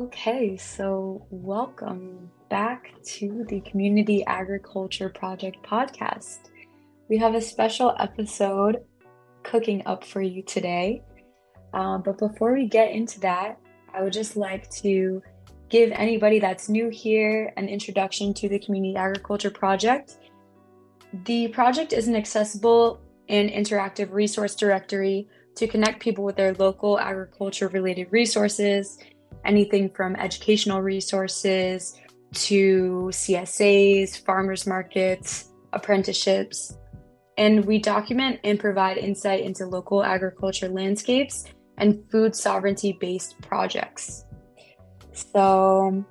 Okay, so welcome back to the Community Agriculture Project podcast. We have a special episode cooking up for you today. Uh, but before we get into that, I would just like to give anybody that's new here an introduction to the Community Agriculture Project. The project is an accessible and interactive resource directory to connect people with their local agriculture related resources anything from educational resources to CSAs, farmers markets, apprenticeships. And we document and provide insight into local agriculture landscapes and food sovereignty based projects. So,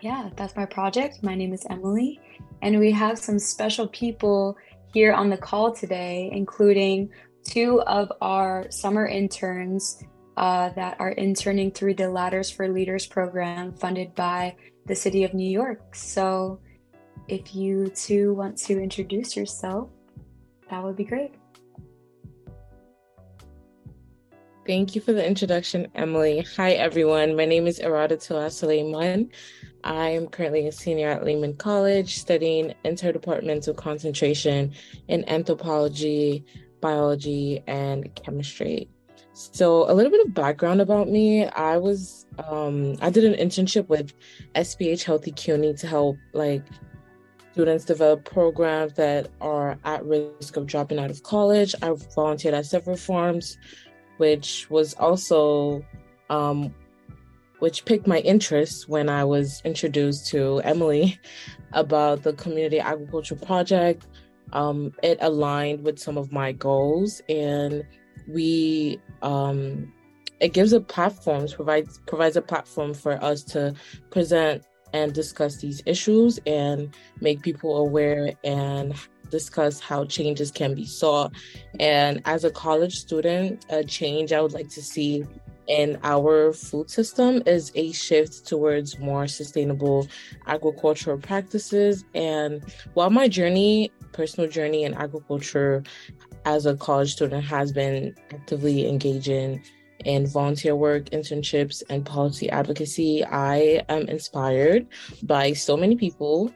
yeah, that's my project. My name is Emily, and we have some special people here on the call today, including two of our summer interns uh, that are interning through the Ladders for Leaders program funded by the City of New York. So, if you two want to introduce yourself, that would be great. Thank you for the introduction, Emily. Hi, everyone. My name is Iradatullah Sulayman. I am currently a senior at Lehman College studying interdepartmental concentration in anthropology, biology, and chemistry. So, a little bit of background about me. I was, um, I did an internship with SPH Healthy CUNY to help like students develop programs that are at risk of dropping out of college. I volunteered at several farms, which was also, um, which piqued my interest when I was introduced to Emily about the community agriculture project. Um, it aligned with some of my goals and we um, it gives a platform provides provides a platform for us to present and discuss these issues and make people aware and discuss how changes can be sought. And as a college student, a change I would like to see in our food system is a shift towards more sustainable agricultural practices. And while my journey, personal journey in agriculture as a college student has been actively engaging in volunteer work, internships, and policy advocacy. I am inspired by so many people,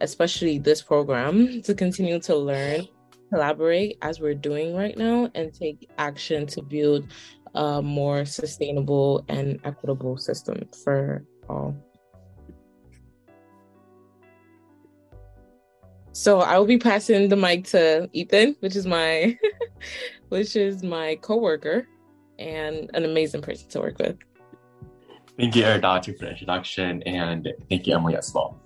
especially this program, to continue to learn, collaborate as we're doing right now, and take action to build a more sustainable and equitable system for all. So I will be passing the mic to Ethan, which is my which is my coworker and an amazing person to work with. Thank you, Iradatu, for the introduction, and thank you, Emily, as well.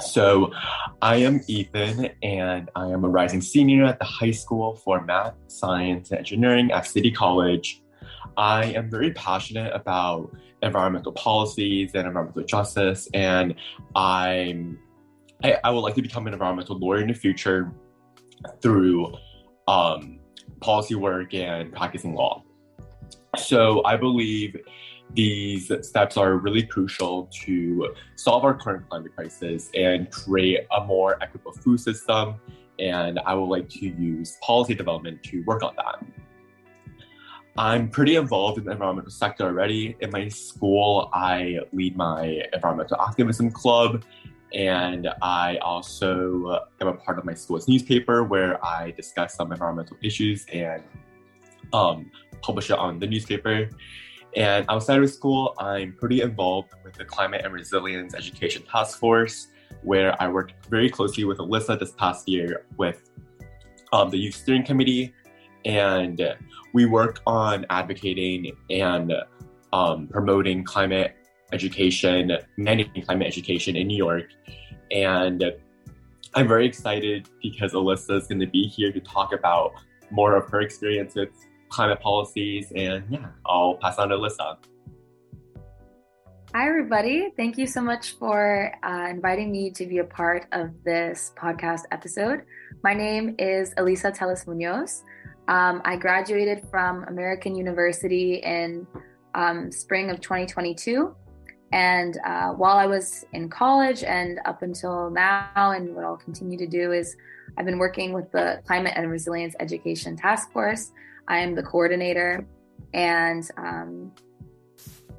So, I am Ethan, and I am a rising senior at the high school for math, science, and engineering at City College. I am very passionate about environmental policies and environmental justice, and I'm I, I would like to become an environmental lawyer in the future through um, policy work and practicing law. So I believe these steps are really crucial to solve our current climate crisis and create a more equitable food system. And I would like to use policy development to work on that. I'm pretty involved in the environmental sector already. In my school, I lead my environmental activism club and I also am a part of my school's newspaper where I discuss some environmental issues and um, publish it on the newspaper. And outside of school, I'm pretty involved with the Climate and Resilience Education Task Force, where I worked very closely with Elissa this past year with um, the Youth Steering Committee. And we work on advocating and um, promoting climate education, managing climate education in New York. And I'm very excited because Elissa is going to be here to talk about more of her experience with climate policies. And yeah, I'll pass on to Elissa. Hi, everybody. Thank you so much for uh, inviting me to be a part of this podcast episode. My name is Elissa Teles Muñoz. Um, I graduated from American University in um, spring of 2022. And uh, while I was in college and up until now, and what I'll continue to do is I've been working with the Climate and Resilience Education Task Force. I am the coordinator. And um,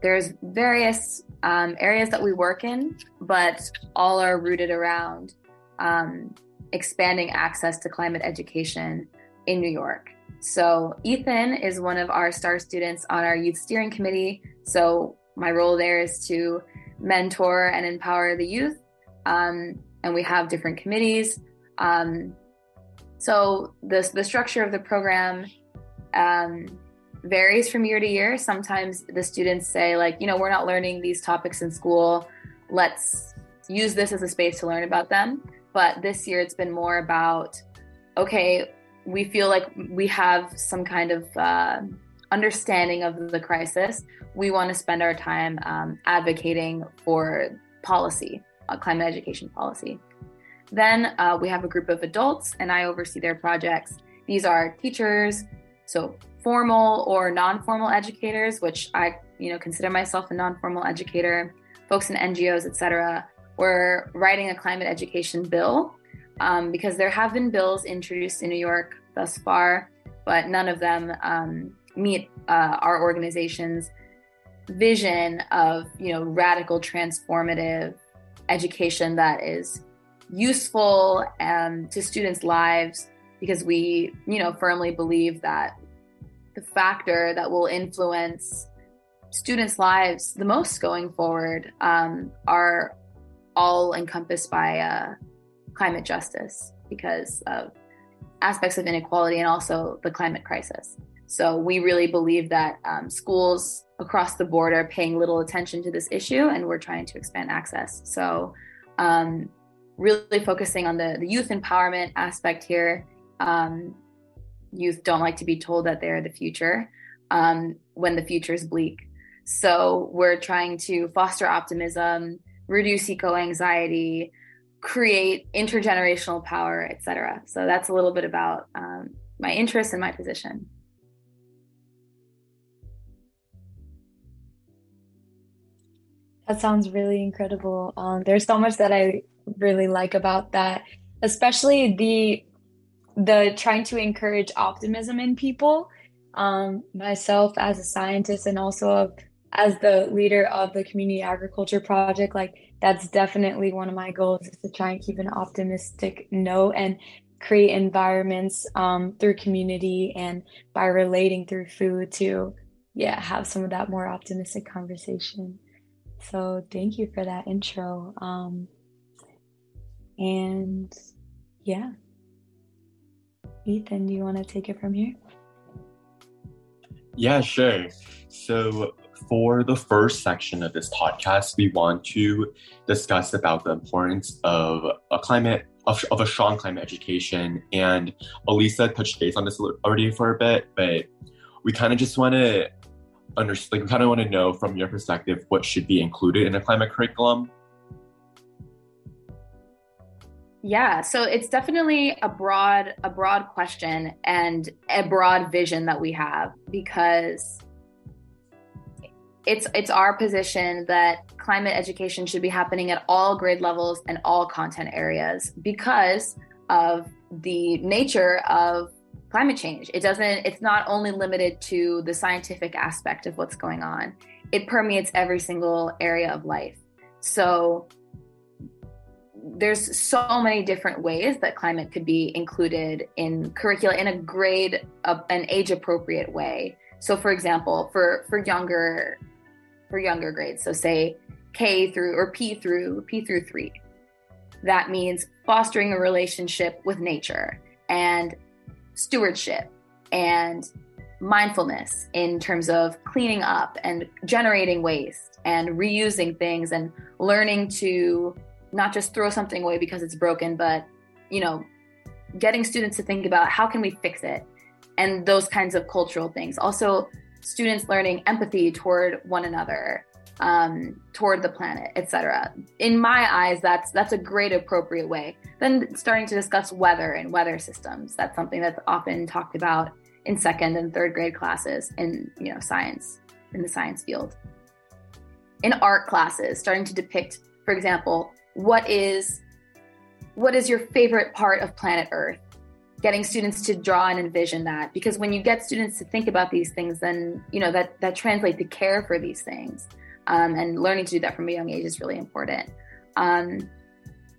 there's various um, areas that we work in, but all are rooted around um, expanding access to climate education in New York. So, Ethan is one of our STAR students on our youth steering committee. So, my role there is to mentor and empower the youth. Um, and we have different committees. Um, so, the, the structure of the program um, varies from year to year. Sometimes the students say, like, you know, we're not learning these topics in school. Let's use this as a space to learn about them. But this year it's been more about, okay, we feel like we have some kind of uh, understanding of the crisis. We want to spend our time um, advocating for policy, uh, climate education policy. Then uh, we have a group of adults, and I oversee their projects. These are teachers, so formal or non-formal educators, which I, you know, consider myself a non-formal educator, folks in NGOs, etc. We're writing a climate education bill um, because there have been bills introduced in New York thus far, but none of them um, meet uh, our organization's vision of, you know, radical, transformative education that is useful um, to students' lives because we, you know, firmly believe that the factor that will influence students' lives the most going forward um, are all encompassed by uh, climate justice because of aspects of inequality and also the climate crisis. So we really believe that um, schools across the board are paying little attention to this issue, and we're trying to expand access. So um, really focusing on the, the youth empowerment aspect here. Um, youth don't like to be told that they're the future um, when the future is bleak. So we're trying to foster optimism, reduce eco anxiety, create intergenerational power, etc. So that's a little bit about um, my interest and my position. That sounds really incredible. Um, there's so much that I really like about that, especially the the trying to encourage optimism in people. Um, myself as a scientist and also as the leader of the community agriculture project, like that's definitely one of my goals is to try and keep an optimistic note and create environments um, through community and by relating through food to yeah have some of that more optimistic conversation so thank you for that intro um, and yeah Ethan, do you want to take it from here? Yeah, sure. So for the first section of this podcast, we want to discuss about the importance of a climate of, of a strong climate education. And Elissa touched base on this already for a bit, but we kind of just want to understand, like, kind of want to know from your perspective what should be included in a climate curriculum. Yeah, so it's definitely a broad a broad question and a broad vision that we have because it's it's our position that climate education should be happening at all grade levels and all content areas because of the nature of climate change. It doesn't it's not only limited to the scientific aspect of what's going on. It permeates every single area of life. So there's so many different ways that climate could be included in curricula in a grade an age appropriate way so for example for for younger for younger grades so say k through or p through p through 3 that means fostering a relationship with nature and stewardship and mindfulness in terms of cleaning up and generating waste and reusing things and learning to not just throw something away because it's broken, but you know, getting students to think about how can we fix it and those kinds of cultural things. Also, students learning empathy toward one another, um, toward the planet, etc. In my eyes, that's that's a great appropriate way. Then starting to discuss weather and weather systems. That's something that's often talked about in second and third grade classes in you know science in the science field. In art classes, starting to depict, for example, what is what is your favorite part of planet Earth? Getting students to draw and envision that because when you get students to think about these things, then you know that that translates to care for these things. Um, and learning to do that from a young age is really important. Um,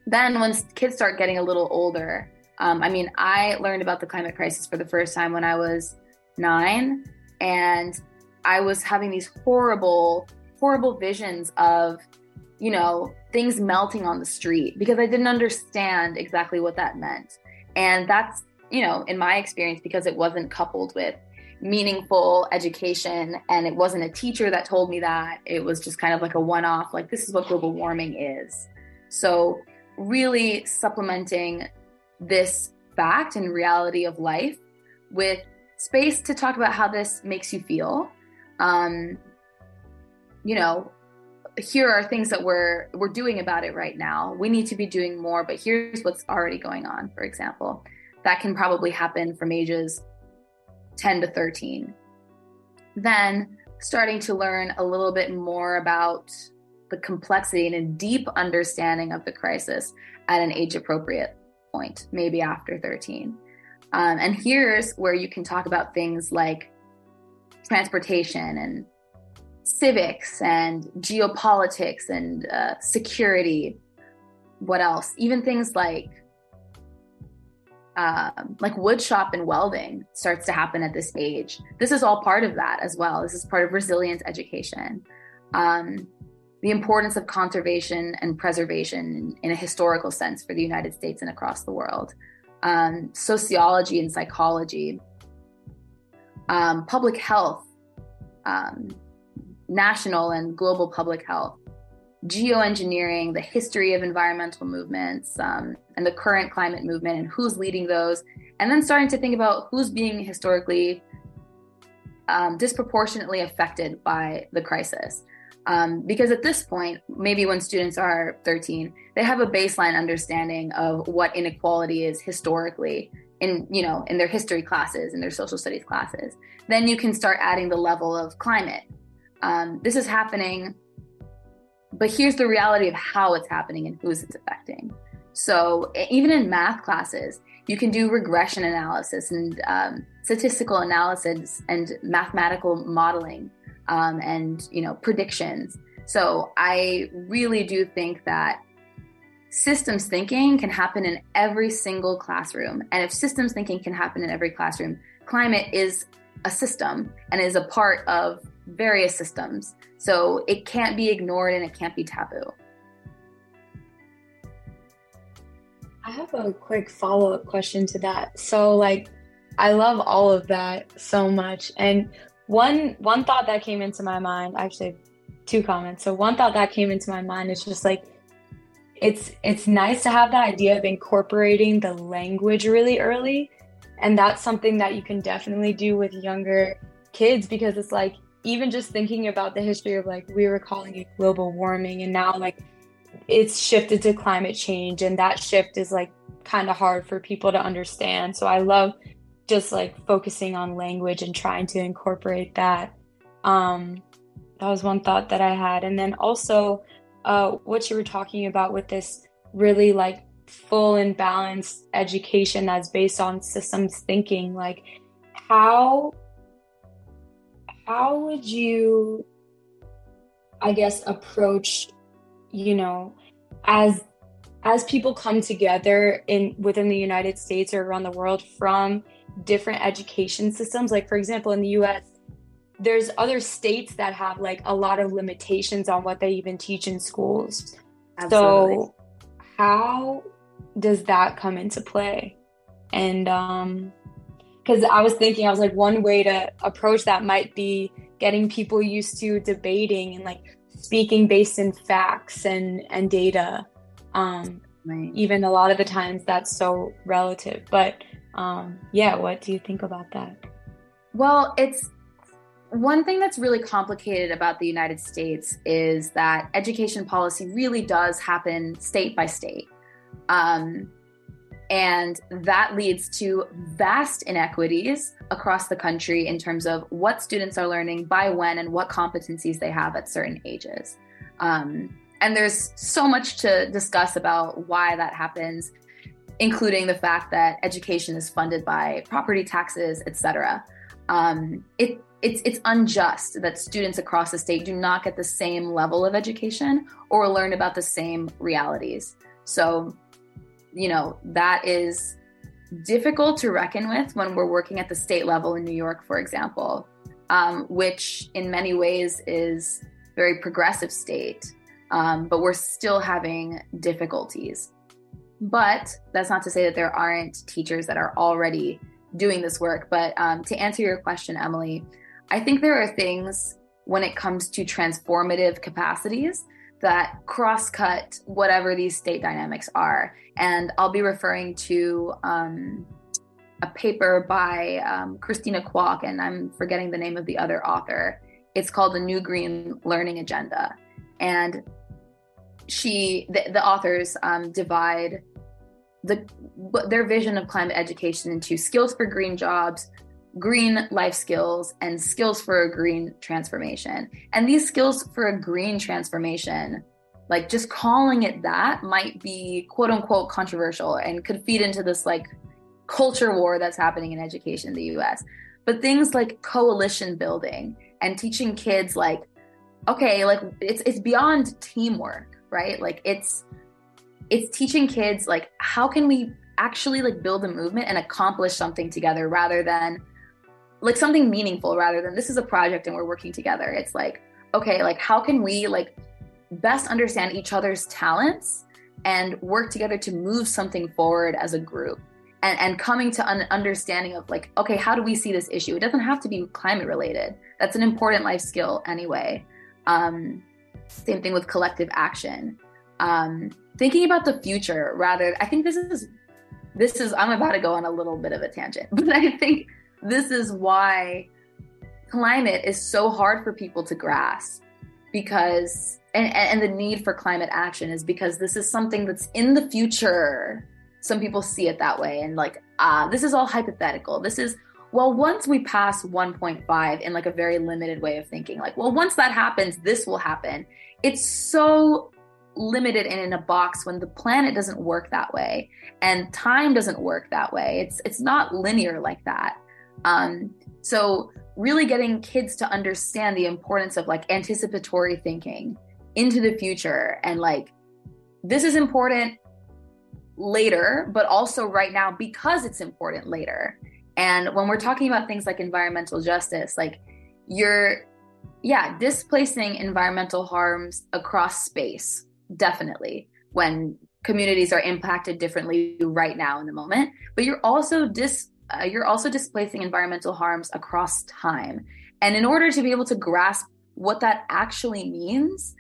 then, once kids start getting a little older, um, I mean, I learned about the climate crisis for the first time when I was nine, and I was having these horrible, horrible visions of, you know, things melting on the street because I didn't understand exactly what that meant. And that's, you know, in my experience, because it wasn't coupled with meaningful education and it wasn't a teacher that told me that, it was just kind of like a one off, like, this is what global warming is. So, really supplementing this fact and reality of life with space to talk about how this makes you feel. Um, you know, here are things that we're we're doing about it right now. We need to be doing more, but here's what's already going on, for example. That can probably happen from ages 10 to 13. Then starting to learn a little bit more about the complexity and a deep understanding of the crisis at an age appropriate point, maybe after 13. Um, and here's where you can talk about things like transportation and civics and geopolitics and uh, security. What else? Even things like uh, like wood shop and welding starts to happen at this age. This is all part of that as well. This is part of resilience education. Um, the importance of conservation and preservation in a historical sense for the United States and across the world, um, sociology and psychology, um, public health, um, national and global public health, geoengineering, the history of environmental movements, um, and the current climate movement and who's leading those, and then starting to think about who's being historically um, disproportionately affected by the crisis. Um, because at this point, maybe when students are 13, they have a baseline understanding of what inequality is historically in you know in their history classes in their social studies classes. Then you can start adding the level of climate. Um, this is happening, but here's the reality of how it's happening and who's it's affecting. So even in math classes, you can do regression analysis and um, statistical analysis and mathematical modeling um, and you know predictions. So I really do think that systems thinking can happen in every single classroom, and if systems thinking can happen in every classroom, climate is a system and is a part of various systems. So it can't be ignored and it can't be taboo. I have a quick follow up question to that. So, like, I love all of that so much. And one one thought that came into my mind actually two comments so one thought that came into my mind is just like it's it's nice to have that idea of incorporating the language really early and that's something that you can definitely do with younger kids because it's like even just thinking about the history of like we were calling it global warming and now like it's shifted to climate change and that shift is like kind of hard for people to understand so i love just like focusing on language and trying to incorporate that. Um, that was one thought that I had. And then also, uh, what you were talking about with this really like full and balanced education that's based on systems thinking, like how how would you i guess approach you know as as people come together in within the united states or around the world from different education systems. Like, for example, in the US, there's other states that have like a lot of limitations on what they even teach in schools. Absolutely. So, how does that come into play? And, um, because I was thinking, I was like, one way to approach that might be getting people used to debating and like speaking based in facts and and data. Um, right. Even a lot of the times that's so relative, but um, yeah, what do you think about that? Well, it's one thing that's really complicated about the United States is that education policy really does happen state by state. Um, and that leads to vast inequities across the country in terms of what students are learning, by when, and what competencies they have at certain ages. Um, and there's so much to discuss about why that happens including the fact that education is funded by property taxes, etc. Um, it it's it's unjust that students across the state do not get the same level of education or learn about the same realities. So, you know, that is difficult to reckon with when we're working at the state level in New York, for example, um, which in many ways is very progressive state, um, but we're still having difficulties. But that's not to say that there aren't teachers that are already doing this work. But um, to answer your question, Emily, I think there are things when it comes to transformative capacities that cross cut whatever these state dynamics are. And I'll be referring to um, a paper by um, Christina Kwauk, and I'm forgetting the name of the other author. It's called The New Green Learning Agenda. And she, the, the authors um, divide the, their vision of climate education into skills for green jobs, green life skills and skills for a green transformation. And these skills for a green transformation, like just calling it that might be quote unquote controversial and could feed into this like culture war that's happening in education in the US. But things like coalition building and teaching kids like okay, like it's it's beyond teamwork, right? Like it's it's teaching kids like how can we actually like build a movement and accomplish something together rather than like something meaningful rather than this is a project and we're working together. It's like, okay, like how can we like best understand each other's talents and work together to move something forward as a group? And, and coming to an understanding of like, okay, how do we see this issue? It doesn't have to be climate related. That's an important life skill anyway. Um, same thing with collective action. Um, thinking about the future rather, I think this is this is I'm about to go on a little bit of a tangent, but I think this is why climate is so hard for people to grasp because and, and the need for climate action is because this is something that's in the future. Some people see it that way and like ah this is all hypothetical. This is well once we pass 1.5 in like a very limited way of thinking like well once that happens this will happen. It's so limited and in a box when the planet doesn't work that way and time doesn't work that way. It's it's not linear like that. Um, so really getting kids to understand the importance of like anticipatory thinking into the future and like this is important later, but also right now because it's important later. And when we're talking about things like environmental justice, like you're, yeah, displacing environmental harms across space, definitely, when communities are impacted differently right now in the moment. But you're also dis uh, you're also displacing environmental harms across time. And in order to be able to grasp what that actually means,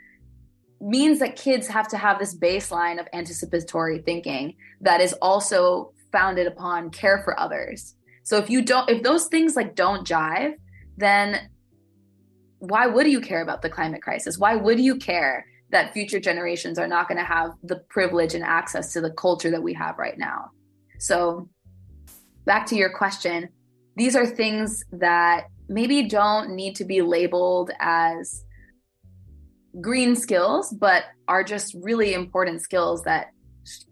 means that kids have to have this baseline of anticipatory thinking that is also founded upon care for others. So if you don't if those things like don't jive, then why would you care about the climate crisis? Why would you care that future generations are not going to have the privilege and access to the culture that we have right now? So back to your question, these are things that maybe don't need to be labeled as green skills, but are just really important skills that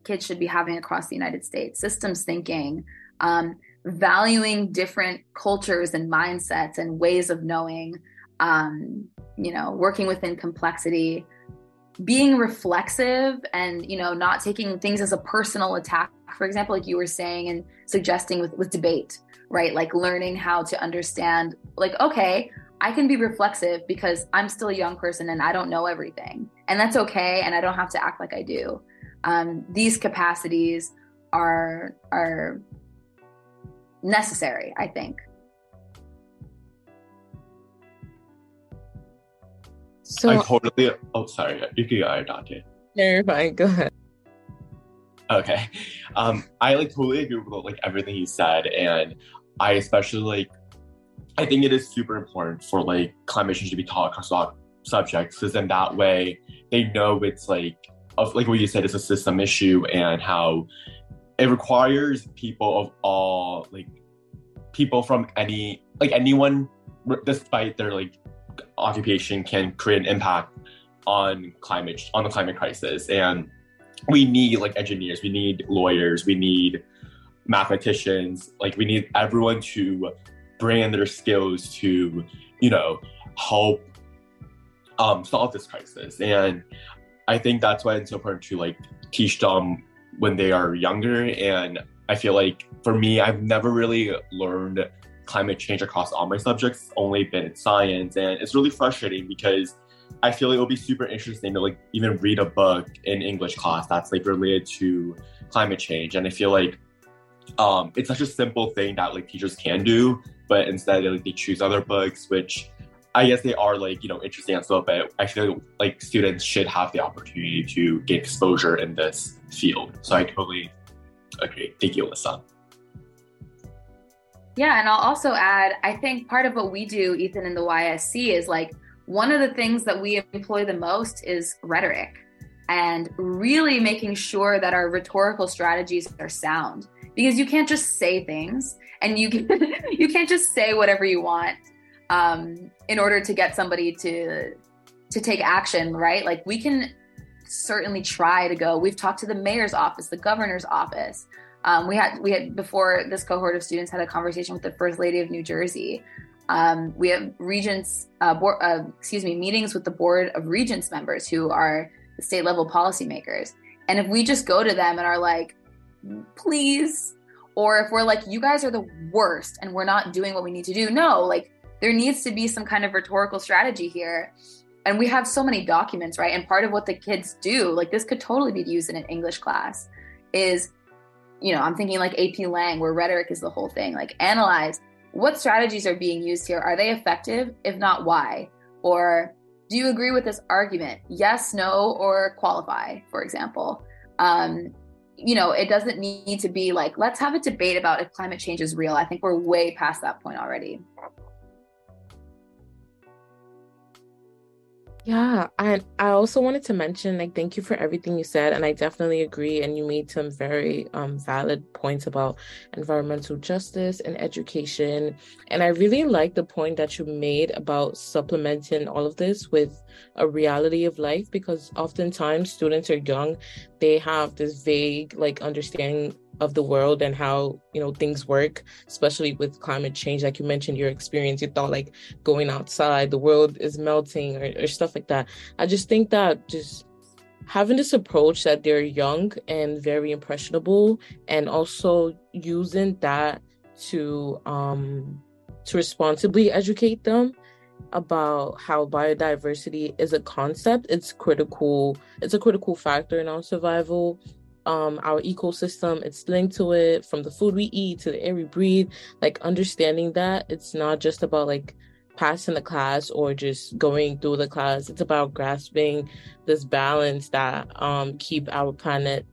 kids should be having across the United States. Systems thinking, um, valuing different cultures and mindsets and ways of knowing, um, you know, working within complexity, being reflexive and, you know, not taking things as a personal attack for example, like you were saying and suggesting with, with debate, right? Like learning how to understand, like, okay, I can be reflexive because I'm still a young person and I don't know everything. And that's okay. And I don't have to act like I do. Um, these capacities are are necessary, I think. So I totally. Oh, sorry. You can go, Dante. No, you're fine. Go ahead. Okay. Um, I like totally agree with like everything you said, and I especially like. I think it is super important for like climate change to be taught across all subjects, because then that way they know it's like of like what you said, it's a system issue, and how it requires people of all like people from any like anyone despite their like occupation can create an impact on climate on the climate crisis and we need like engineers, we need lawyers, we need mathematicians, like we need everyone to bring in their skills to, you know, help um, solve this crisis. And I think that's why it's so important to like teach them when they are younger. And I feel like for me, I've never really learned climate change across all my subjects, only been in science. And it's really frustrating because I feel like it'll be super interesting to like even read a book in English class that's like related to climate change. And I feel like um, it's such a simple thing that like teachers can do, but instead like, they choose other books, which I guess they are like you know interesting and stuff. But I feel like students should have the opportunity to get exposure in this field. So I totally agree. Thank you, Elissa. Yeah, and I'll also add, I think part of what we do, Ethan, in the YSC is like one of the things that we employ the most is rhetoric and really making sure that our rhetorical strategies are sound. Because you can't just say things and you can, you can't just say whatever you want um, in order to get somebody to to take action right? Like we can certainly try to go. We've talked to the mayor's office the governor's office. Um, we had we had before this cohort of students had a conversation with the first lady of new jersey um, we have regents uh, board, uh, excuse me meetings with the board of regents members who are the state level policymakers. And if we just go to them and are like please or if we're like you guys are the worst and we're not doing what we need to do. No like there needs to be some kind of rhetorical strategy here. And we have so many documents right? And part of what the kids do like this could totally be used in an english class is you know i'm thinking like ap lang where rhetoric is the whole thing. Like analyze what strategies are being used here? Are they effective? If not why? Or do you agree with this argument? Yes no or qualify for example. Um, you know, it doesn't need to be like, let's have a debate about if climate change is real. I think we're way past that point already. Yeah, and I also wanted to mention like thank you for everything you said and I definitely agree and you made some very um valid points about environmental justice and education and I really like the point that you made about supplementing all of this with a reality of life because oftentimes students are young they have this vague like understanding of the world and how you know things work especially with climate change like you mentioned your experience you thought like going outside the world is melting or, or stuff like that. I just think that just having this approach that they're young and very impressionable and also using that to um to responsibly educate them about how biodiversity is a concept it's critical it's a critical factor in our survival um our ecosystem. It's linked to it from the food we eat to the air we breathe. Like understanding that it's not just about like passing the class or just going through the class. It's about grasping this balance that um keep our planet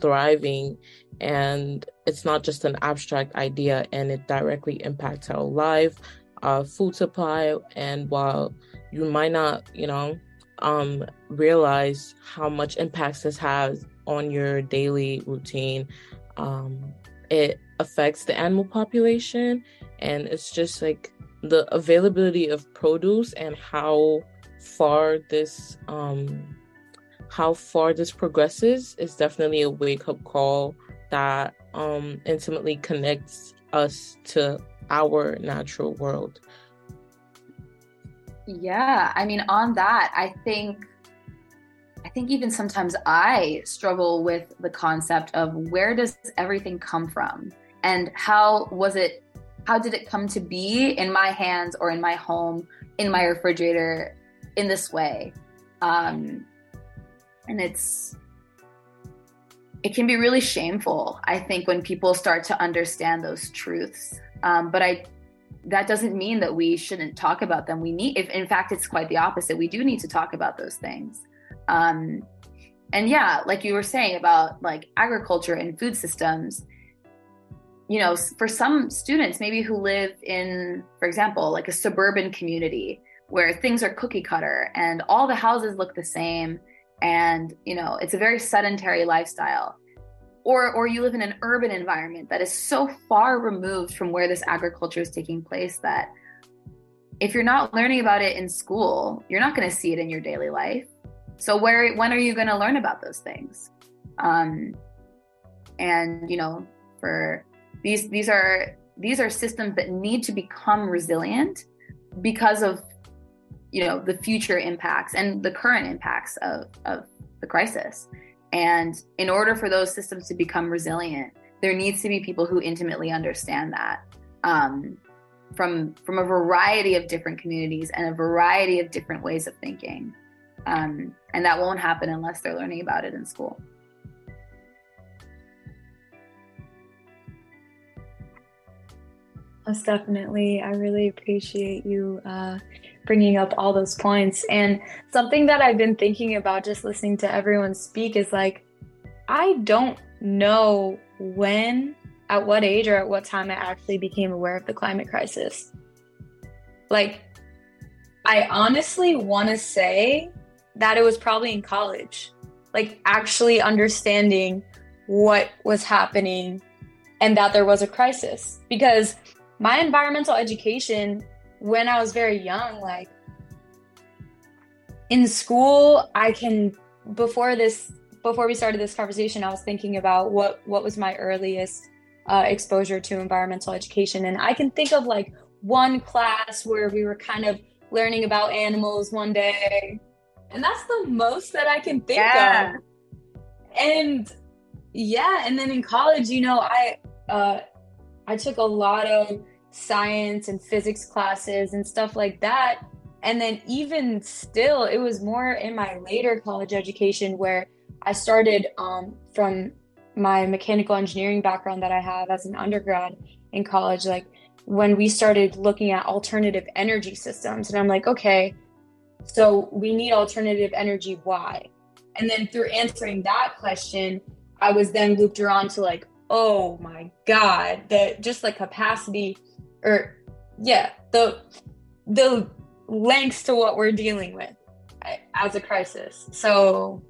thriving. And it's not just an abstract idea and it directly impacts our life our food supply and while you might not you know um realize how much impacts this has on your daily routine. Um, it affects the animal population, and it's just like the availability of produce and how far this um, how far this progresses is definitely a wake up call that um, intimately connects us to our natural world. Yeah, I mean, on that, I think think even sometimes I struggle with the concept of where does everything come from? And how was it how did it come to be in my hands or in my home in my refrigerator in this way? Um, and it's it can be really shameful i think when people start to understand those truths. Um, but i that doesn't mean that we shouldn't talk about them. We need if in fact it's quite the opposite. We do need to talk about those things um, and yeah, like you were saying about like agriculture and food systems, you know, for some students, maybe who live in, for example, like a suburban community where things are cookie cutter and all the houses look the same and, you know, it's a very sedentary lifestyle. Or, or you live in an urban environment that is so far removed from where this agriculture is taking place that if you're not learning about it in school, you're not going to see it in your daily life. So where when are you going to learn about those things? Um, and you know, for these these are these are systems that need to become resilient because of you know the future impacts and the current impacts of, of the crisis and in order for those systems to become resilient there needs to be people who intimately understand that um, from from a variety of different communities and a variety of different ways of thinking um, and that won't happen unless they're learning about it in school Most definitely. I really appreciate you uh, bringing up all those points. And something that I've been thinking about just listening to everyone speak is like, I don't know when, at what age, or at what time I actually became aware of the climate crisis. Like, I honestly want to say that it was probably in college, like actually understanding what was happening and that there was a crisis. Because my environmental education when I was very young, like in school, I can before this before we started this conversation, I was thinking about what what was my earliest uh, exposure to environmental education, and I can think of like one class where we were kind of learning about animals one day, and that's the most that I can think yeah. of. And yeah, and then in college, you know, I uh, I took a lot of science and physics classes and stuff like that. And then, even still, it was more in my later college education where I started um, from my mechanical engineering background that I have as an undergrad in college. Like, when we started looking at alternative energy systems, and I'm like, okay, so we need alternative energy. Why? And then, through answering that question, I was then looped around to like, oh my god the just like capacity or yeah the the lengths to what we're dealing with as a crisis so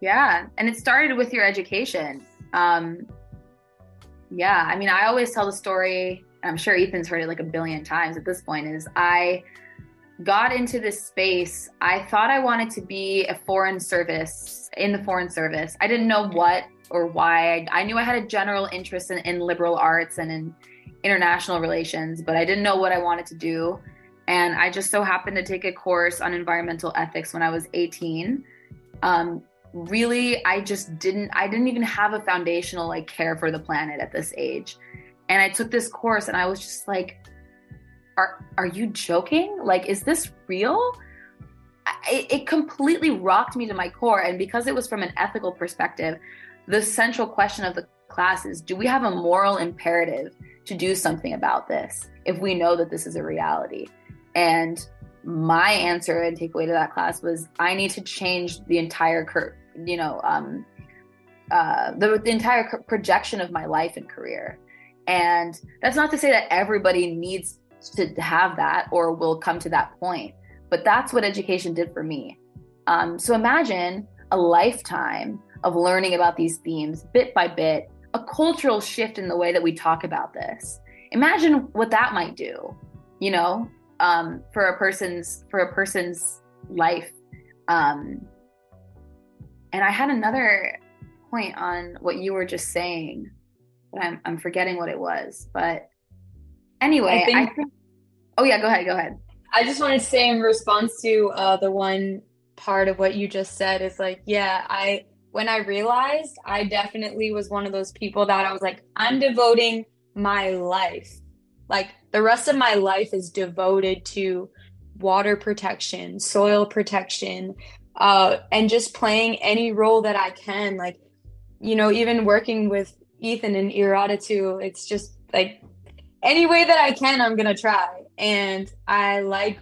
yeah and it started with your education um yeah i mean i always tell the story i'm sure ethan's heard it like a billion times at this point is i got into this space i thought i wanted to be a foreign service in the foreign service i didn't know what or why. I, I knew I had a general interest in, in liberal arts and in international relations, but I didn't know what I wanted to do. And I just so happened to take a course on environmental ethics when I was 18. Um, really, I just didn't, I didn't even have a foundational like care for the planet at this age. And I took this course and I was just like, are, are you joking? Like, is this real? It, it completely rocked me to my core. And because it was from an ethical perspective, the central question of the class is do we have a moral imperative to do something about this if we know that this is a reality? And my answer and takeaway to that class was I need to change the entire, you know, um, uh, the, the entire projection of my life and career. And that's not to say that everybody needs to have that or will come to that point, but that's what education did for me. Um, so imagine a lifetime of learning about these themes bit by bit, a cultural shift in the way that we talk about this. Imagine what that might do, you know, um, for a person's for a person's life. Um, and I had another point on what you were just saying, but I'm I'm forgetting what it was. But anyway, I think, I think oh yeah, go ahead, go ahead. I just wanted to say in response to uh, the one part of what you just said is like, yeah, I when I realized I definitely was one of those people that I was like, I'm devoting my life. Like the rest of my life is devoted to water protection, soil protection, uh, and just playing any role that I can. Like, you know, even working with Ethan and Iradatu, it's just like any way that I can, I'm gonna try. And I like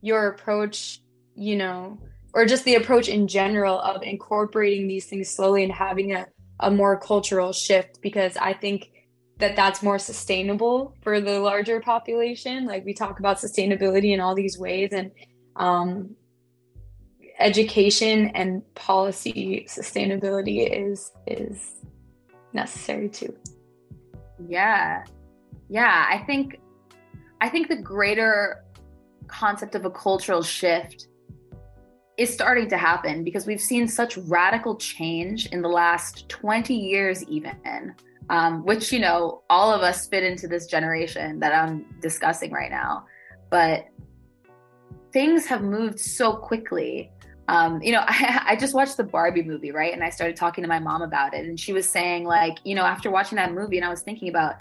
your approach, you know, or just the approach in general of incorporating these things slowly and having a, a more cultural shift because I think that that's more sustainable for the larger population. Like we talk about sustainability in all these ways and um, education and policy sustainability is is necessary too. Yeah. Yeah, I think I think the greater concept of a cultural shift is starting to happen because we've seen such radical change in the last 20 years, even um, which, you know, all of us fit into this generation that I'm discussing right now. But things have moved so quickly. Um, you know, I, I just watched the Barbie movie, right? And I started talking to my mom about it. And she was saying, like, you know, after watching that movie, and I was thinking about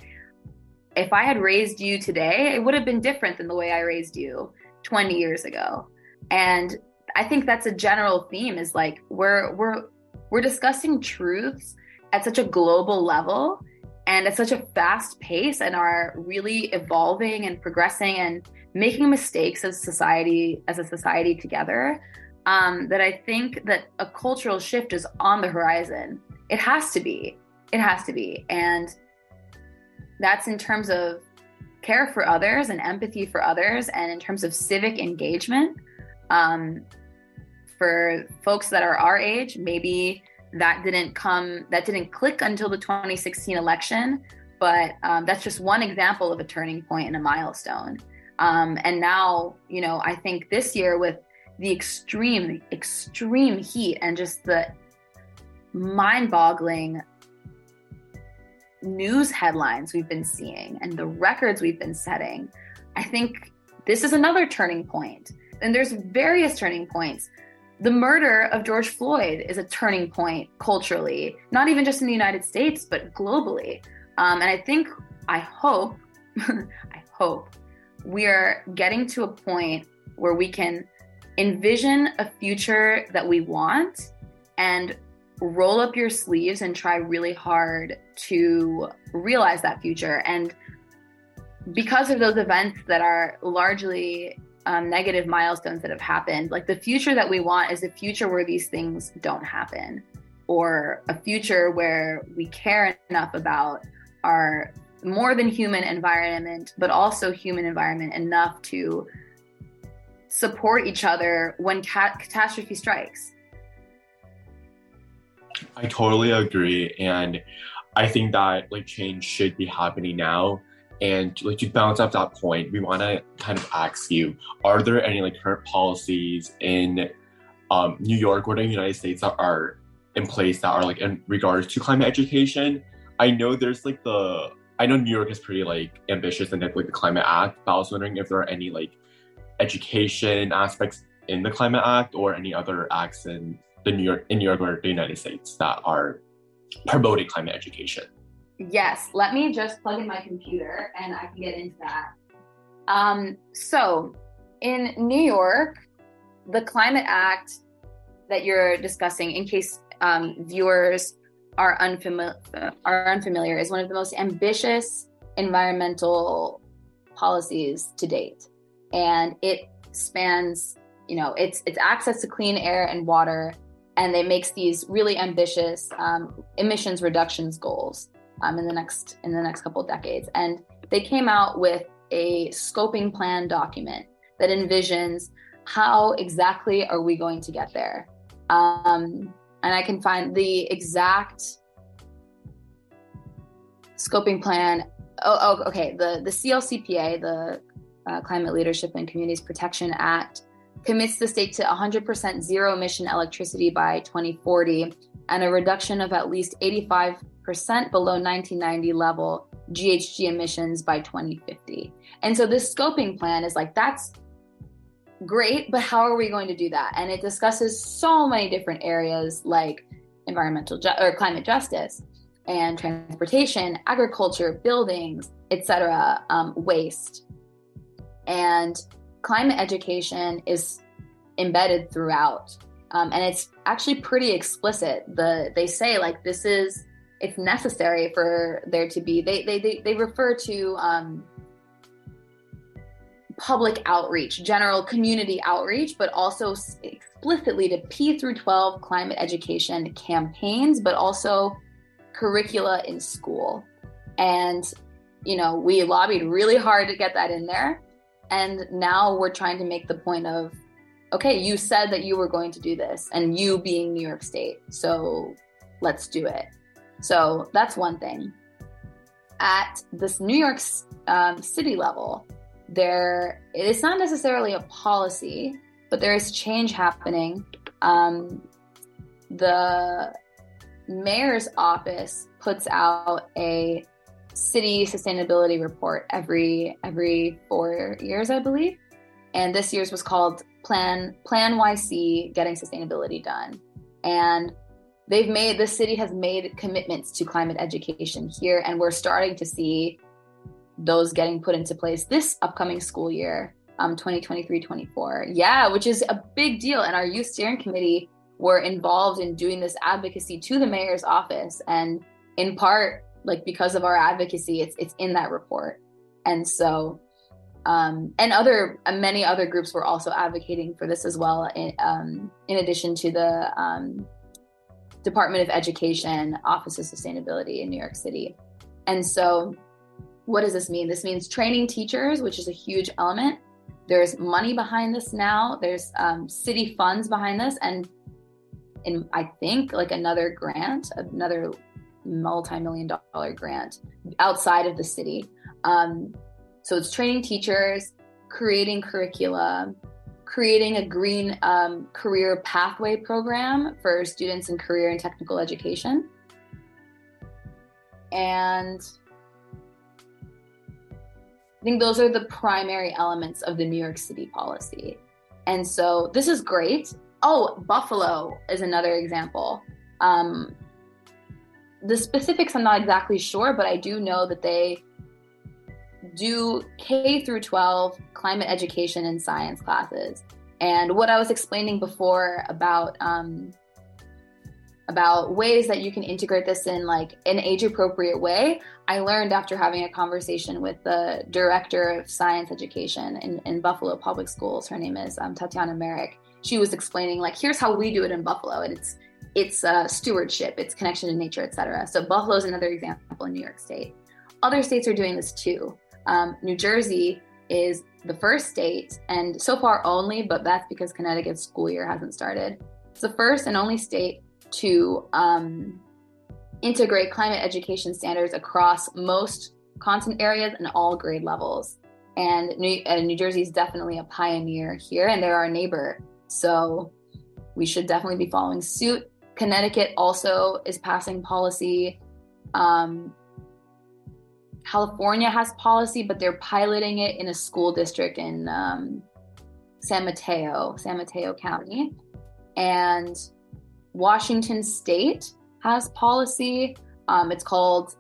if I had raised you today, it would have been different than the way I raised you 20 years ago. And I think that's a general theme is like we're we're we're discussing truths at such a global level and at such a fast pace and are really evolving and progressing and making mistakes as society as a society together um, that i think that a cultural shift is on the horizon. It has to be. It has to be. And that's in terms of care for others and empathy for others and in terms of civic engagement. Um, for folks that are our age maybe that didn't come that didn't click until the 2016 election but um, that's just one example of a turning point and a milestone. Um, and now you know i think this year with the extreme extreme heat and just the mind-boggling news headlines we've been seeing and the records we've been setting i think this is another turning point. and there's various turning points the murder of George Floyd is a turning point culturally, not even just in the United States, but globally. Um, and I think, I hope, I hope we are getting to a point where we can envision a future that we want and roll up your sleeves and try really hard to realize that future. And because of those events that are largely um, negative milestones that have happened. Like the future that we want is a future where these things don't happen, or a future where we care enough about our more than human environment, but also human environment enough to support each other when cat- catastrophe strikes. I totally agree. And I think that like change should be happening now and like to bounce off that point, we want to kind of ask you: Are there any like current policies in um, New York or the United States that are in place that are like in regards to climate education? I know there's like the I know New York is pretty like ambitious and like the Climate Act, but I was wondering if there are any like education aspects in the Climate Act or any other acts in the New York in New York or the United States that are promoting climate education. Yes, let me just plug in my computer and I can get into that. Um, so, in New York, the Climate Act that you're discussing, in case um, viewers are unfamiliar, are unfamiliar, is one of the most ambitious environmental policies to date, and it spans, you know, it's it's access to clean air and water, and it makes these really ambitious um, emissions reductions goals um, in the next in the next couple decades. And they came out with a scoping plan document that envisions how exactly are we going to get there. Um, and I can find the exact scoping plan. Oh, oh okay. The the CLCPA, the uh, Climate Leadership and Communities Protection Act, commits the state to 100% zero emission electricity by 2040 and a reduction of at least 85 percent below 1990 level GHG emissions by 2050. And so this scoping plan is like, that's great, but how are we going to do that? And it discusses so many different areas like environmental ju- or climate justice and transportation, agriculture, buildings, etc., um, waste. And climate education is embedded throughout. Um, and it's actually pretty explicit. The they say like this is it's necessary for there to be they they they, they refer to um, public outreach general community outreach but also explicitly to p through 12 climate education campaigns but also curricula in school and you know we lobbied really hard to get that in there and now we're trying to make the point of okay you said that you were going to do this and you being new york state so let's do it so that's one thing. At this New York um, City level, there it's not necessarily a policy, but there is change happening. Um, the mayor's office puts out a city sustainability report every every four years, I believe. And this year's was called Plan PlaNYC Getting Sustainability Done. And they've made the city has made commitments to climate education here, and we're starting to see those getting put into place this upcoming school year, um, 2023-24. Yeah, which is a big deal. And our youth steering committee were involved in doing this advocacy to the mayor's office, and in part like because of our advocacy it's it's in that report. And so um, and other uh, many other groups were also advocating for this as well in, um, in addition to the um, department of education office of sustainability in new york city. And so what does this mean? This means training teachers which is a huge element. There's money behind this now. There's um, city funds behind this. And in i think like another grant another multi-million dollar grant outside of the city. Um, so it's training teachers, creating curricula, creating a green um, career pathway program for students in career and technical education. And I think those are the primary elements of the New York City policy. And so this is great. Oh, Buffalo is another example. Um, the specifics I'm not exactly sure, but I do know that they do K through 12 climate education and science classes. And what I was explaining before about um, about ways that you can integrate this in like an age appropriate way, I learned after having a conversation with the director of science education in, in Buffalo Public Schools. Her name is um, Tatiana Merrick. She was explaining like, here's how we do it in Buffalo, and it's it's uh, stewardship, it's connection to nature, etc. So Buffalo is another example in New York State. Other states are doing this too. Um, New Jersey is the first state, and so far only, but that's because Connecticut's school year hasn't started. It's the first and only state to um, integrate climate education standards across most content areas and all grade levels. And New, uh, New Jersey is definitely a pioneer here, and they're our neighbor. So we should definitely be following suit. Connecticut also is passing policy. Um, California has policy, but they're piloting it in a school district in um, San Mateo, San Mateo County. And Washington State has policy. Um, it's called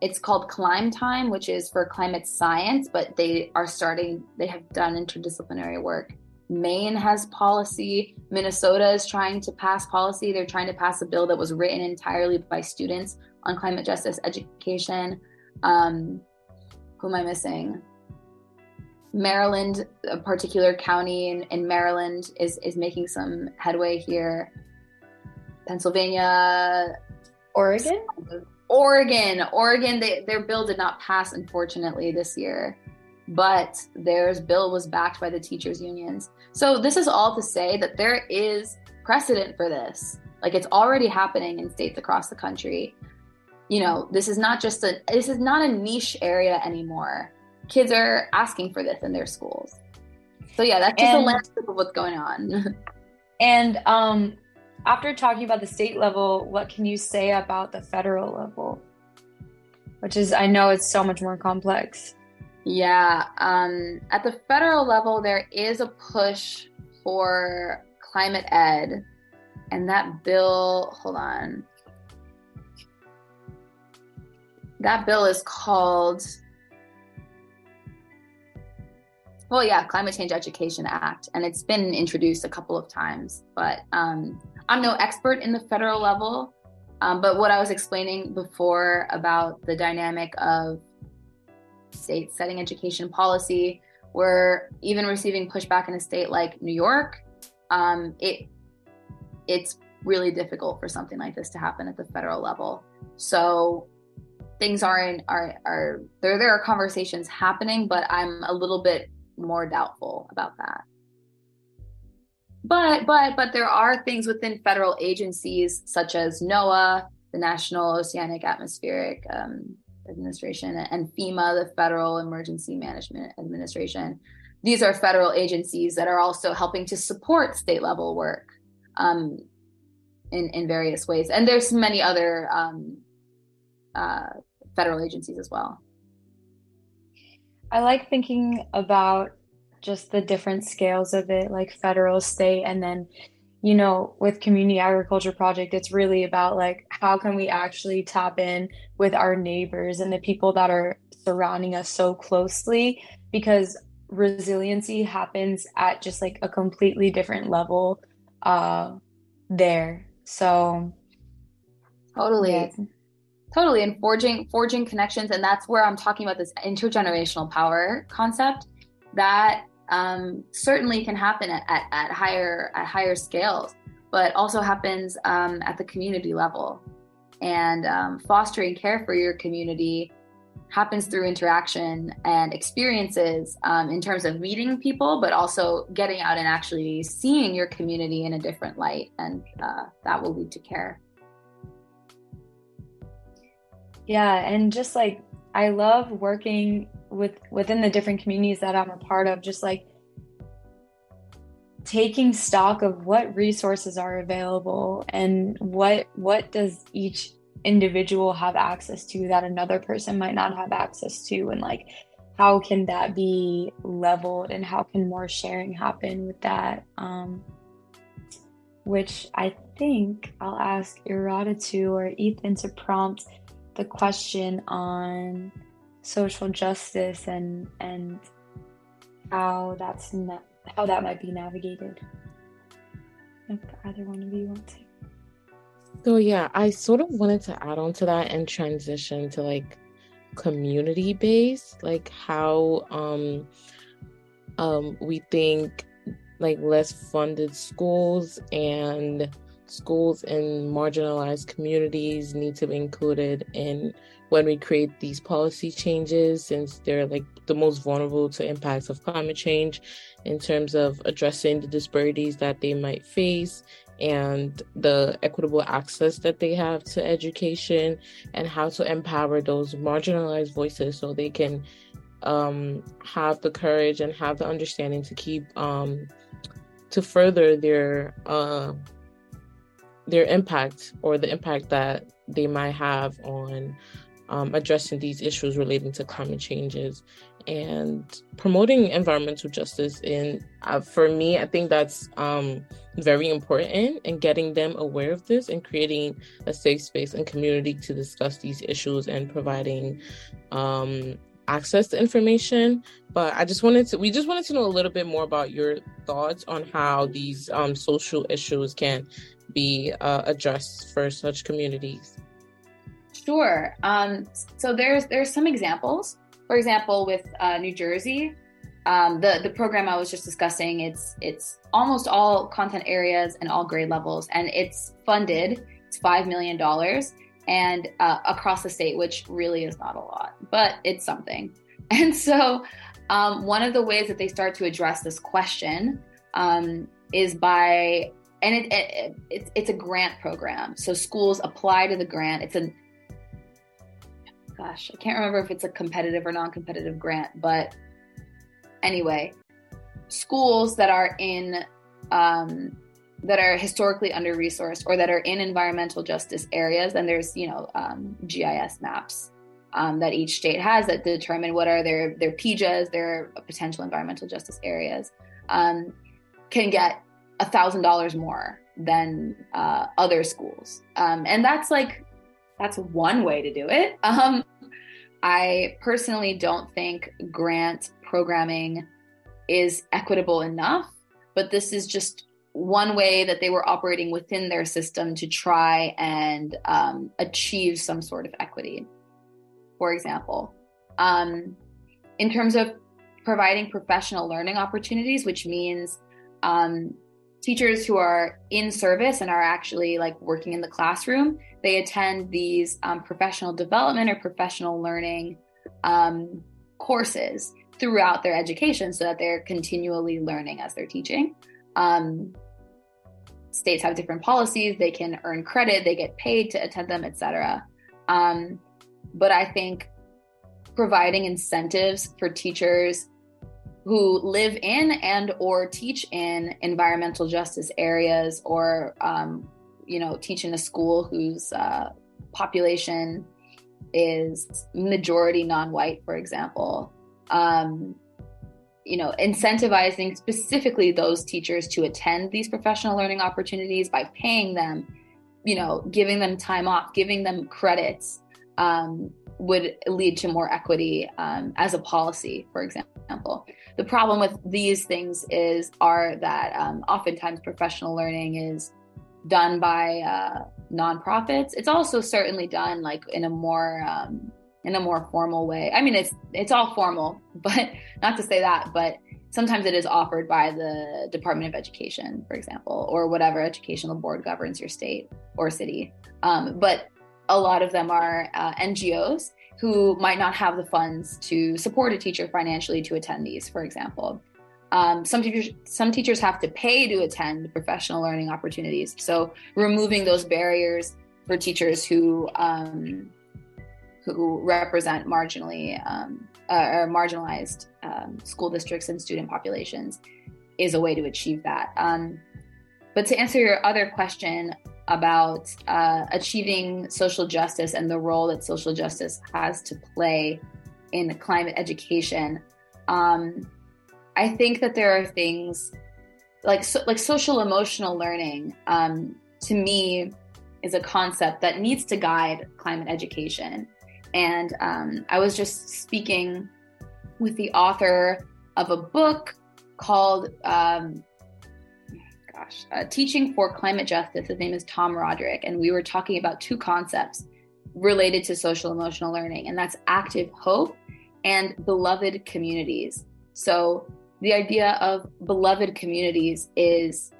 it's called ClimeTime, which is for climate science, but they are starting. They have done interdisciplinary work Maine has policy. Minnesota is trying to pass policy. They're trying to pass a bill that was written entirely by students on climate justice education. Um, who am I missing? Maryland, a particular county in, in Maryland, is is making some headway here. Pennsylvania, Oregon, Oregon, Oregon. They, their bill did not pass, unfortunately, this year but their bill was backed by the teachers unions. So this is all to say that there is precedent for this. Like it's already happening in states across the country. You know, this is not just a this is not a niche area anymore. Kids are asking for this in their schools. So yeah, that's just and, a landscape of what's going on. and um after talking about the state level, what can you say about the federal level? Which is I know it's so much more complex. Yeah, um, at the federal level, there is a push for climate ed, and that bill, hold on. That bill is called, well, yeah, Climate Change Education Act, and it's been introduced a couple of times, but um, I'm no expert in the federal level. Um, but what I was explaining before about the dynamic of states setting education policy. We're even receiving pushback in a state like New York. Um, it it's really difficult for something like this to happen at the federal level. So things aren't are are there there are conversations happening, but I'm a little bit more doubtful about that. But but but there are things within federal agencies such as NOAA, the National Oceanic Atmospheric um, Administration and FEMA, the Federal Emergency Management Administration. These are federal agencies that are also helping to support state level work. Um, in in various ways, and there's many other um, uh, federal agencies as well. I like thinking about just the different scales of it, like federal, state, and then, you know, with Community Agriculture Project, it's really about like how can we actually tap in with our neighbors and the people that are surrounding us so closely because resiliency happens at just like a completely different level uh there. So totally. Yeah totally and forging forging connections and that's where i'm talking about this intergenerational power concept that um, certainly can happen at, at, at, higher at higher scales but also happens um, at the community level. And um, fostering care for your community happens through interaction and experiences um, in terms of meeting people but also getting out and actually seeing your community in a different light. And uh, that will lead to care. Yeah, and just like I love working with within the different communities that I'm a part of, just like taking stock of what resources are available and what what does each individual have access to that another person might not have access to? And like how can that be leveled and how can more sharing happen with that? Um which i think i'll ask Iradatu or ethan to prompt the question on social justice and and how that's na- how that might be navigated. If either one of you want to. So yeah, I sort of wanted to add on to that and transition to like community based, like how um um we think like less funded schools and schools in marginalized communities need to be included in when we create these policy changes since they're like the most vulnerable to impacts of climate change in terms of addressing the disparities that they might face and the equitable access that they have to education and how to empower those marginalized voices so they can um, have the courage and have the understanding to keep um, to further their uh, their impact or the impact that they might have on um, addressing these issues relating to climate changes and promoting environmental justice. And uh, for me, I think that's um, very important and getting them aware of this and creating a safe space and community to discuss these issues and providing um, access to information. But I just wanted to, we just wanted to know a little bit more about your thoughts on how these um, social issues can be uh, addressed for such communities? Sure. Um, so there's there's some examples. For example, with uh, New Jersey, um, the the program I was just discussing, it's it's almost all content areas and all grade levels, and it's funded. It's five million dollars, and uh, across the state, which really is not a lot, but it's something. And so, um, one of the ways that they start to address this question um, is by and it, it, it, it's a grant program. So schools apply to the grant. It's a gosh, I can't remember if it's a competitive or non-competitive grant, but anyway, schools that are in um, that are historically under resourced or that are in environmental justice areas, and there's you know um, GIS maps um, that each state has that determine what are their their PEJAs, their potential environmental justice areas, um, can get a thousand dollars more than uh, other schools, um, and that's like that's one way to do it. Um, I personally don't think grant programming is equitable enough, but this is just one way that they were operating within their system to try and um, achieve some sort of equity. For example, um, in terms of providing professional learning opportunities, which means um, teachers who are in service and are actually like working in the classroom they attend these um, professional development or professional learning um, courses throughout their education so that they're continually learning as they're teaching. Um, states have different policies. They can earn credit. They get paid to attend them etc um, but i think providing incentives for teachers who live in and or teach in environmental justice areas or um, you know, teach in a school whose uh, population is majority non-white, for example. Um, you know, incentivizing specifically those teachers to attend these professional learning opportunities by paying them, you know, giving them time off, giving them credits, um, would lead to more equity um, as a policy, for example. The problem with these things is are that um, oftentimes professional learning is done by uh, nonprofits. It's also certainly done like in a more um, in a more formal way. I mean, it's it's all formal, but not to say that, but sometimes it is offered by the Department of Education, for example, or whatever educational board governs your state or city. Um, but a lot of them are uh, NGOs who might not have the funds to support a teacher financially to attend these, for example. Um, some teachers some teachers have to pay to attend professional learning opportunities. So removing those barriers for teachers who um, who represent marginally um, uh, or marginalized um, school districts and student populations is a way to achieve that. Um, but to answer your other question about uh, achieving social justice and the role that social justice has to play in climate education, um, I think that there are things like so, like social emotional learning. Um, to me, is a concept that needs to guide climate education. And um, I was just speaking with the author of a book called um, gosh, uh, Teaching for Climate Justice. His name is Tom Roderick. And we were talking about two concepts related to social emotional learning, and that's active hope and beloved communities. So, the idea of beloved communities is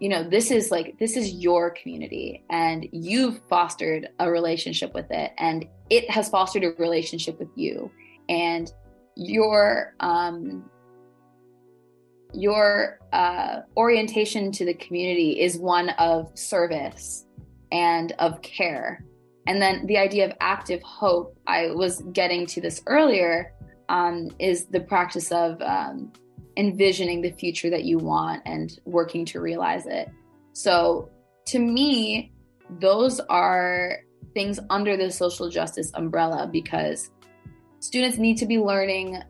you know this is like this is your community and you've fostered a relationship with it and it has fostered a relationship with you and your um your uh, orientation to the community is one of service and of care. And then the idea of active hope, I was getting to this earlier, um, is the practice of um, envisioning the future that you want and working to realize it. So to me, those are things under the social justice umbrella because students need to be learning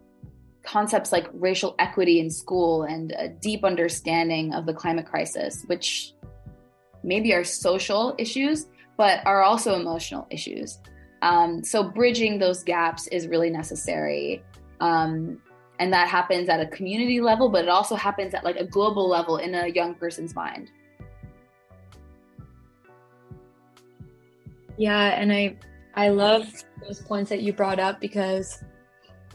concepts like racial equity in school and a deep understanding of the climate crisis, which maybe are social issues, but are also emotional issues. Um, so bridging those gaps is really necessary. Um, and that happens at a community level, but it also happens at like a global level in a young person's mind. Yeah, and I I love those points that you brought up because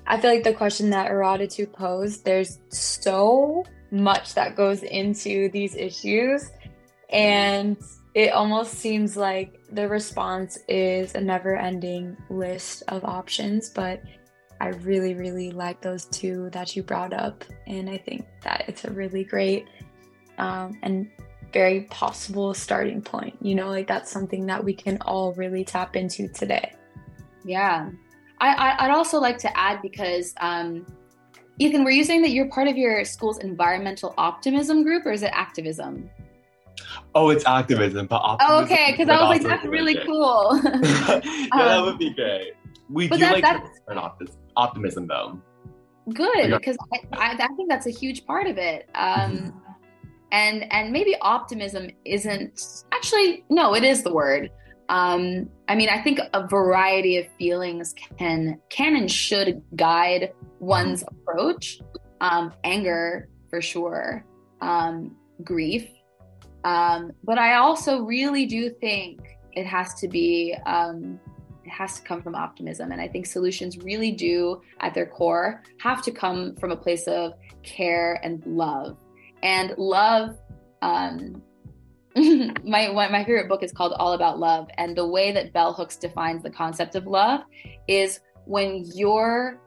I feel like the question that Iradatu posed, there's so much that goes into these issues. And it almost seems like the response is a never ending list of options. But I really, really like those two that you brought up. And I think that it's a really great um, and very possible starting point. You know, like that's something that we can all really tap into today. Yeah, I, would also like to add because, um, Ethan, were you saying that you're part of your school's environmental optimism group, or is it activism? Oh, it's activism, but Oh, okay, because I was like, that's really cool. yeah, um, that would be great. We do that, like optimism, though. Good, because I, I, I, think that's a huge part of it. Um, mm-hmm. And and maybe optimism isn't actually no, it is the word. Um, I mean, I think a variety of feelings can can and should guide one's approach. Um, anger, for sure, um, grief, um, but I also really do think it has to be um, it has to come from optimism, and I think solutions really do, at their core, have to come from a place of care and love, and love. Um, my my favorite book is called All About Love, and the way that Bell Hooks defines the concept of love is when your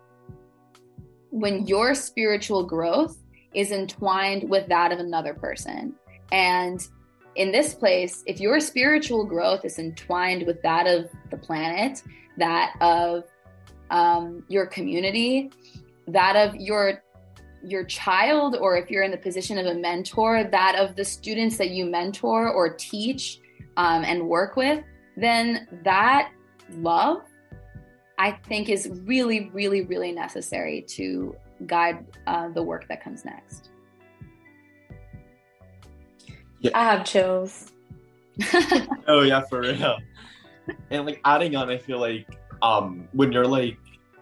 when your spiritual growth is entwined with that of another person. And in this place, if your spiritual growth is entwined with that of the planet, that of um, your community, that of your your child or if you're in the position of a mentor that of the students that you mentor or teach um, and work with, then that love, I think, is really, really, really necessary to guide uh, the work that comes next. Yeah. I have chills. oh yeah, for real. And like adding on, I feel like um when you're like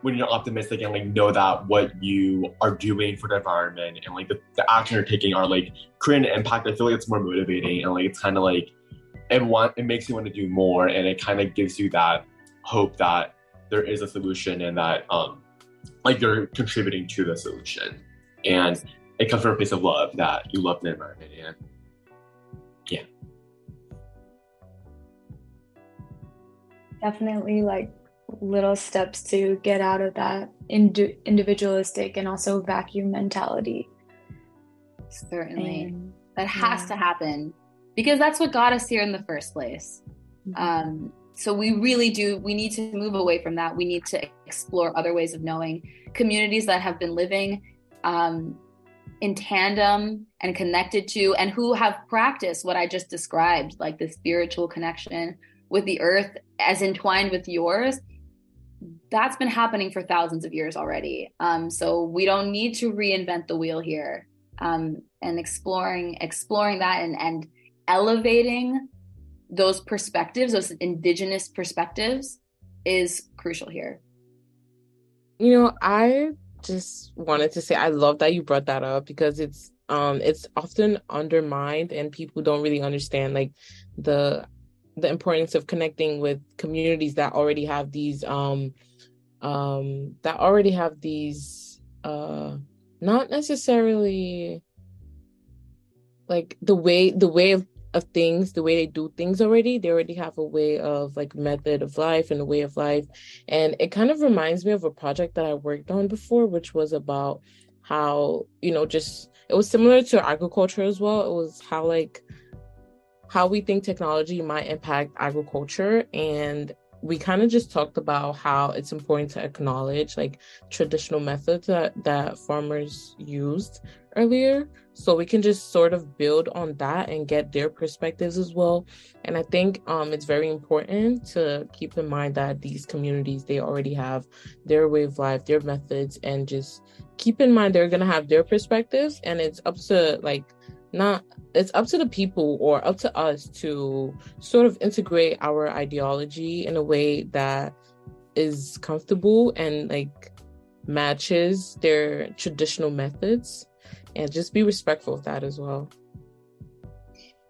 when you're optimistic and like know that what you are doing for the environment and like the, the action you're taking are like creating an impact, I feel like it's more motivating and like it's kind of like it want it makes you want to do more and it kind of gives you that hope that there is a solution and that um like you're contributing to the solution. And it comes from a place of love that you love the environment and yeah. Definitely like little steps to get out of that ind- individualistic and also vacuum mentality. Certainly. And, that has yeah. to happen because that's what got us here in the first place. Mm-hmm. um, so we really do we need to move away from that. We need to explore other ways of knowing communities that have been living um, in tandem and connected to and who have practiced what i just described like the spiritual connection with the earth as entwined with yours that's been happening for thousands of years already um, so we don't need to reinvent the wheel here um, and exploring exploring that and and elevating those perspectives, those indigenous perspectives, is crucial here. You know, I just wanted to say I love that you brought that up because it's um it's often undermined and people don't really understand like the the importance of connecting with communities that already have these um um that already have these uh not necessarily like the way the way of of things, the way they do things already. They already have a way of like method of life and a way of life. And it kind of reminds me of a project that I worked on before, which was about how, you know, just it was similar to agriculture as well. It was how like how we think technology might impact agriculture and we kind of just talked about how it's important to acknowledge like traditional methods that, that farmers used earlier. So we can just sort of build on that and get their perspectives as well. And i think um, it's very important to keep in mind that these communities they already have their way of life their methods and just keep in mind they're going to have their perspectives and it's up to like not it's up to the people or up to us to sort of integrate our ideology in a way that is comfortable and like matches their traditional methods and just be respectful of that as well.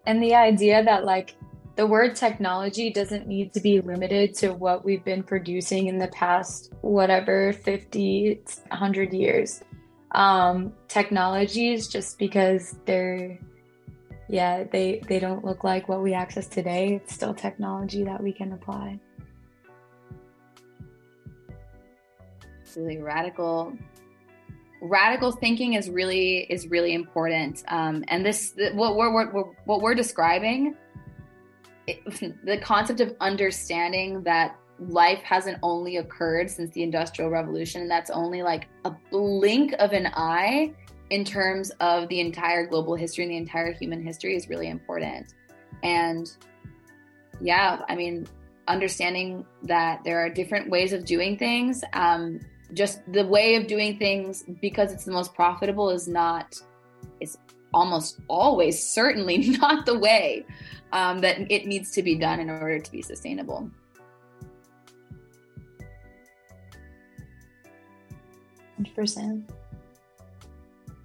And the idea that like the word technology doesn't need to be limited to what we've been producing in the past whatever 50 100 years um technologies just because they're yeah they they don't look like what we access today. It's still technology that we can apply. Really radical radical thinking is really is really important. Um, and this what we're, what we're, what we're describing it, the concept of understanding that life hasn't only occurred since the industrial revolution and that's only like a blink of an eye in terms of the entire global history and the entire human history is really important. And yeah i mean understanding that there are different ways of doing things um, just the way of doing things because it's the most profitable is not it's almost always certainly not the way um, that it needs to be done in order to be sustainable 100%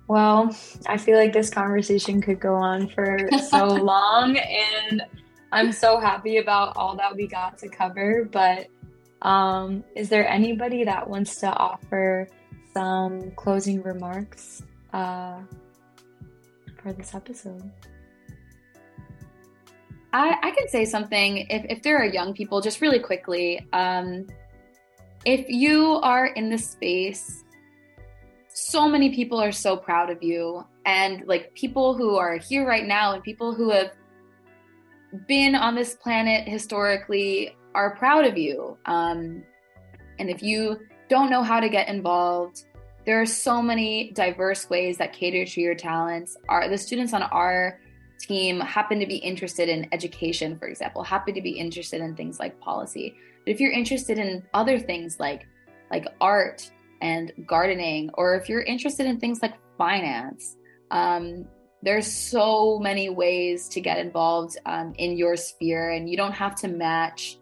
well i feel like this conversation could go on for so long and i'm so happy about all that we got to cover but um, is there anybody that wants to offer some closing remarks uh, for this episode? I, I can say something if, if there are young people, just really quickly. Um, if you are in the space, so many people are so proud of you. And like people who are here right now and people who have been on this planet historically are proud of you. Um, and if you don't know how to get involved, there are so many diverse ways that cater to your talents. Our the students on our team happen to be interested in education, for example, happen to be interested in things like policy. But if you're interested in other things like like art and gardening, or if you're interested in things like finance, um, there's so many ways to get involved um, in your sphere, and you don't have to match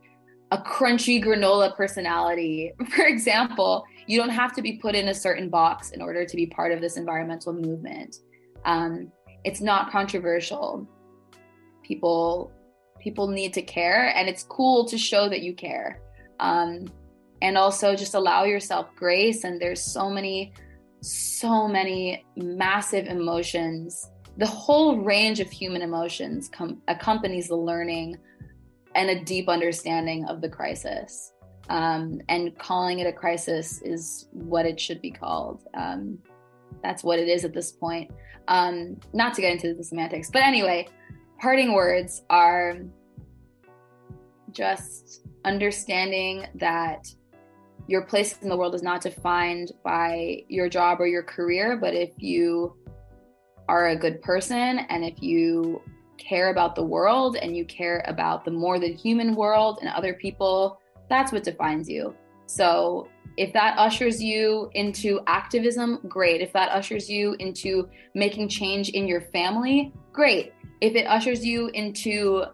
a crunchy granola personality. For example, you don't have to be put in a certain box in order to be part of this environmental movement. Um, it's not controversial. People people need to care, and it's cool to show that you care. Um, and also just allow yourself grace. And there's so many, so many massive emotions. The whole range of human emotions com- accompanies the learning and a deep understanding of the crisis. Um, and calling it a crisis is what it should be called. Um, that's what it is at this point. Um, not to get into the semantics, but anyway, parting words are just understanding that your place in the world is not defined by your job or your career, but if you are a good person and if you care about the world and you care about the more than human world and other people, that's what defines you. So if that ushers you into activism, great. If that ushers you into making change in your family, great. If it ushers you into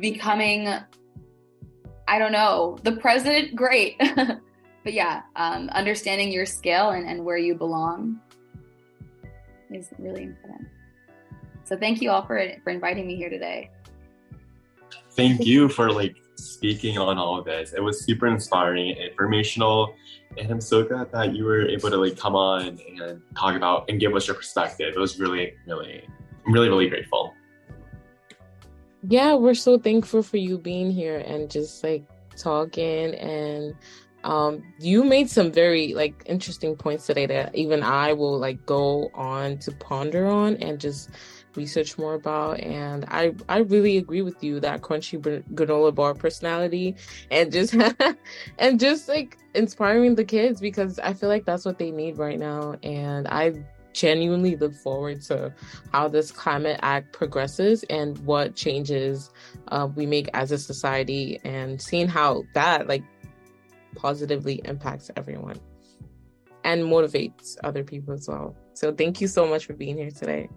becoming, I don't know, the president, great. but yeah, um, understanding your scale and, and where you belong is really important. So thank you all for for inviting me here today. Thank you for like speaking on all of this. It was super inspiring, informational, and I'm so glad that you were able to like come on and talk about and give us your perspective. It was really, really, I'm really, really grateful. Yeah, we're so thankful for you being here and just like talking and um you made some very like interesting points today that even I will like go on to ponder on and just research more about. And i i really agree with you that crunchy granola bar personality and just and just like inspiring the kids because i feel like that's what they need right now. And i genuinely look forward to how this climate act progresses and what changes uh, we make as a society and seeing how that like positively impacts everyone and motivates other people as well so thank you so much for being here today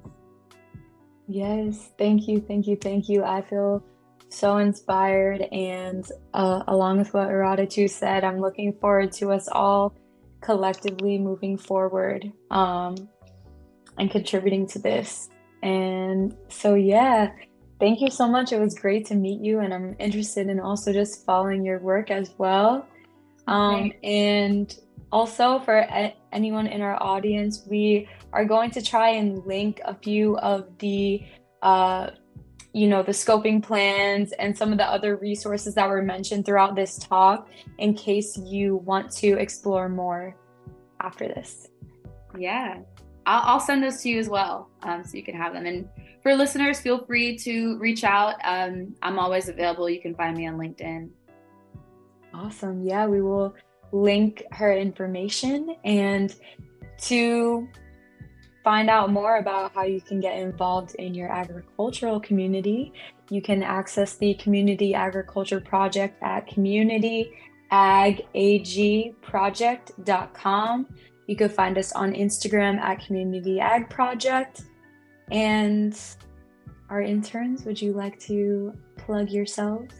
Yes, thank you, thank you, thank you. I feel so inspired, and uh, along with what Irada said, I'm looking forward to us all collectively moving forward um, and contributing to this. And so, yeah, thank you so much. It was great to meet you, and I'm interested in also just following your work as well. Um, and also, for a- anyone in our audience, we are going to try and link a few of the uh, you know the scoping plans and some of the other resources that were mentioned throughout this talk in case you want to explore more after this. Yeah. I'll, I'll send those to you as well um, so you can have them. And for listeners feel free to reach out. Um, i'm always available. You can find me on linkedin awesome yeah we will link her information and to find out more about how you can get involved in your agricultural community, you can access the Community Agriculture Project at communityagproject.com. You can find us on Instagram at Community Ag Project. And our interns, would you like to plug yourselves?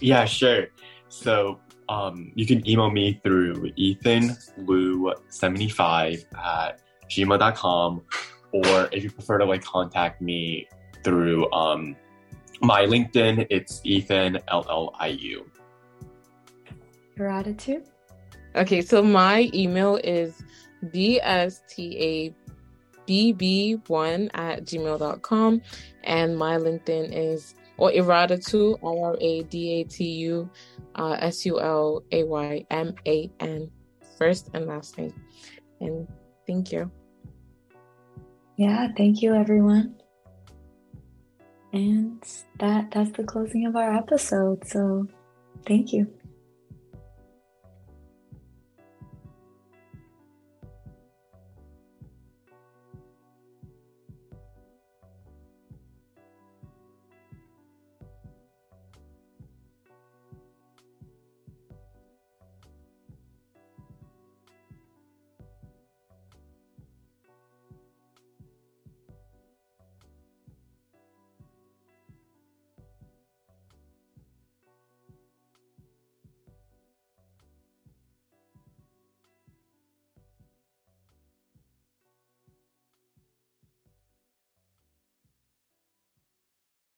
Yeah, sure. So um, you can email me through ethanliu75 at gmail.com or if you prefer to like contact me through um, my LinkedIn, it's Ethan LLIU. Gratitude. Okay, so my email is bstabb1 at gmail.com and my LinkedIn is or Iradatu, R R A D A T U uh, S U L A Y M A N, first and last name. And thank you. Yeah, thank you, everyone. And that that's the closing of our episode. So, thank you.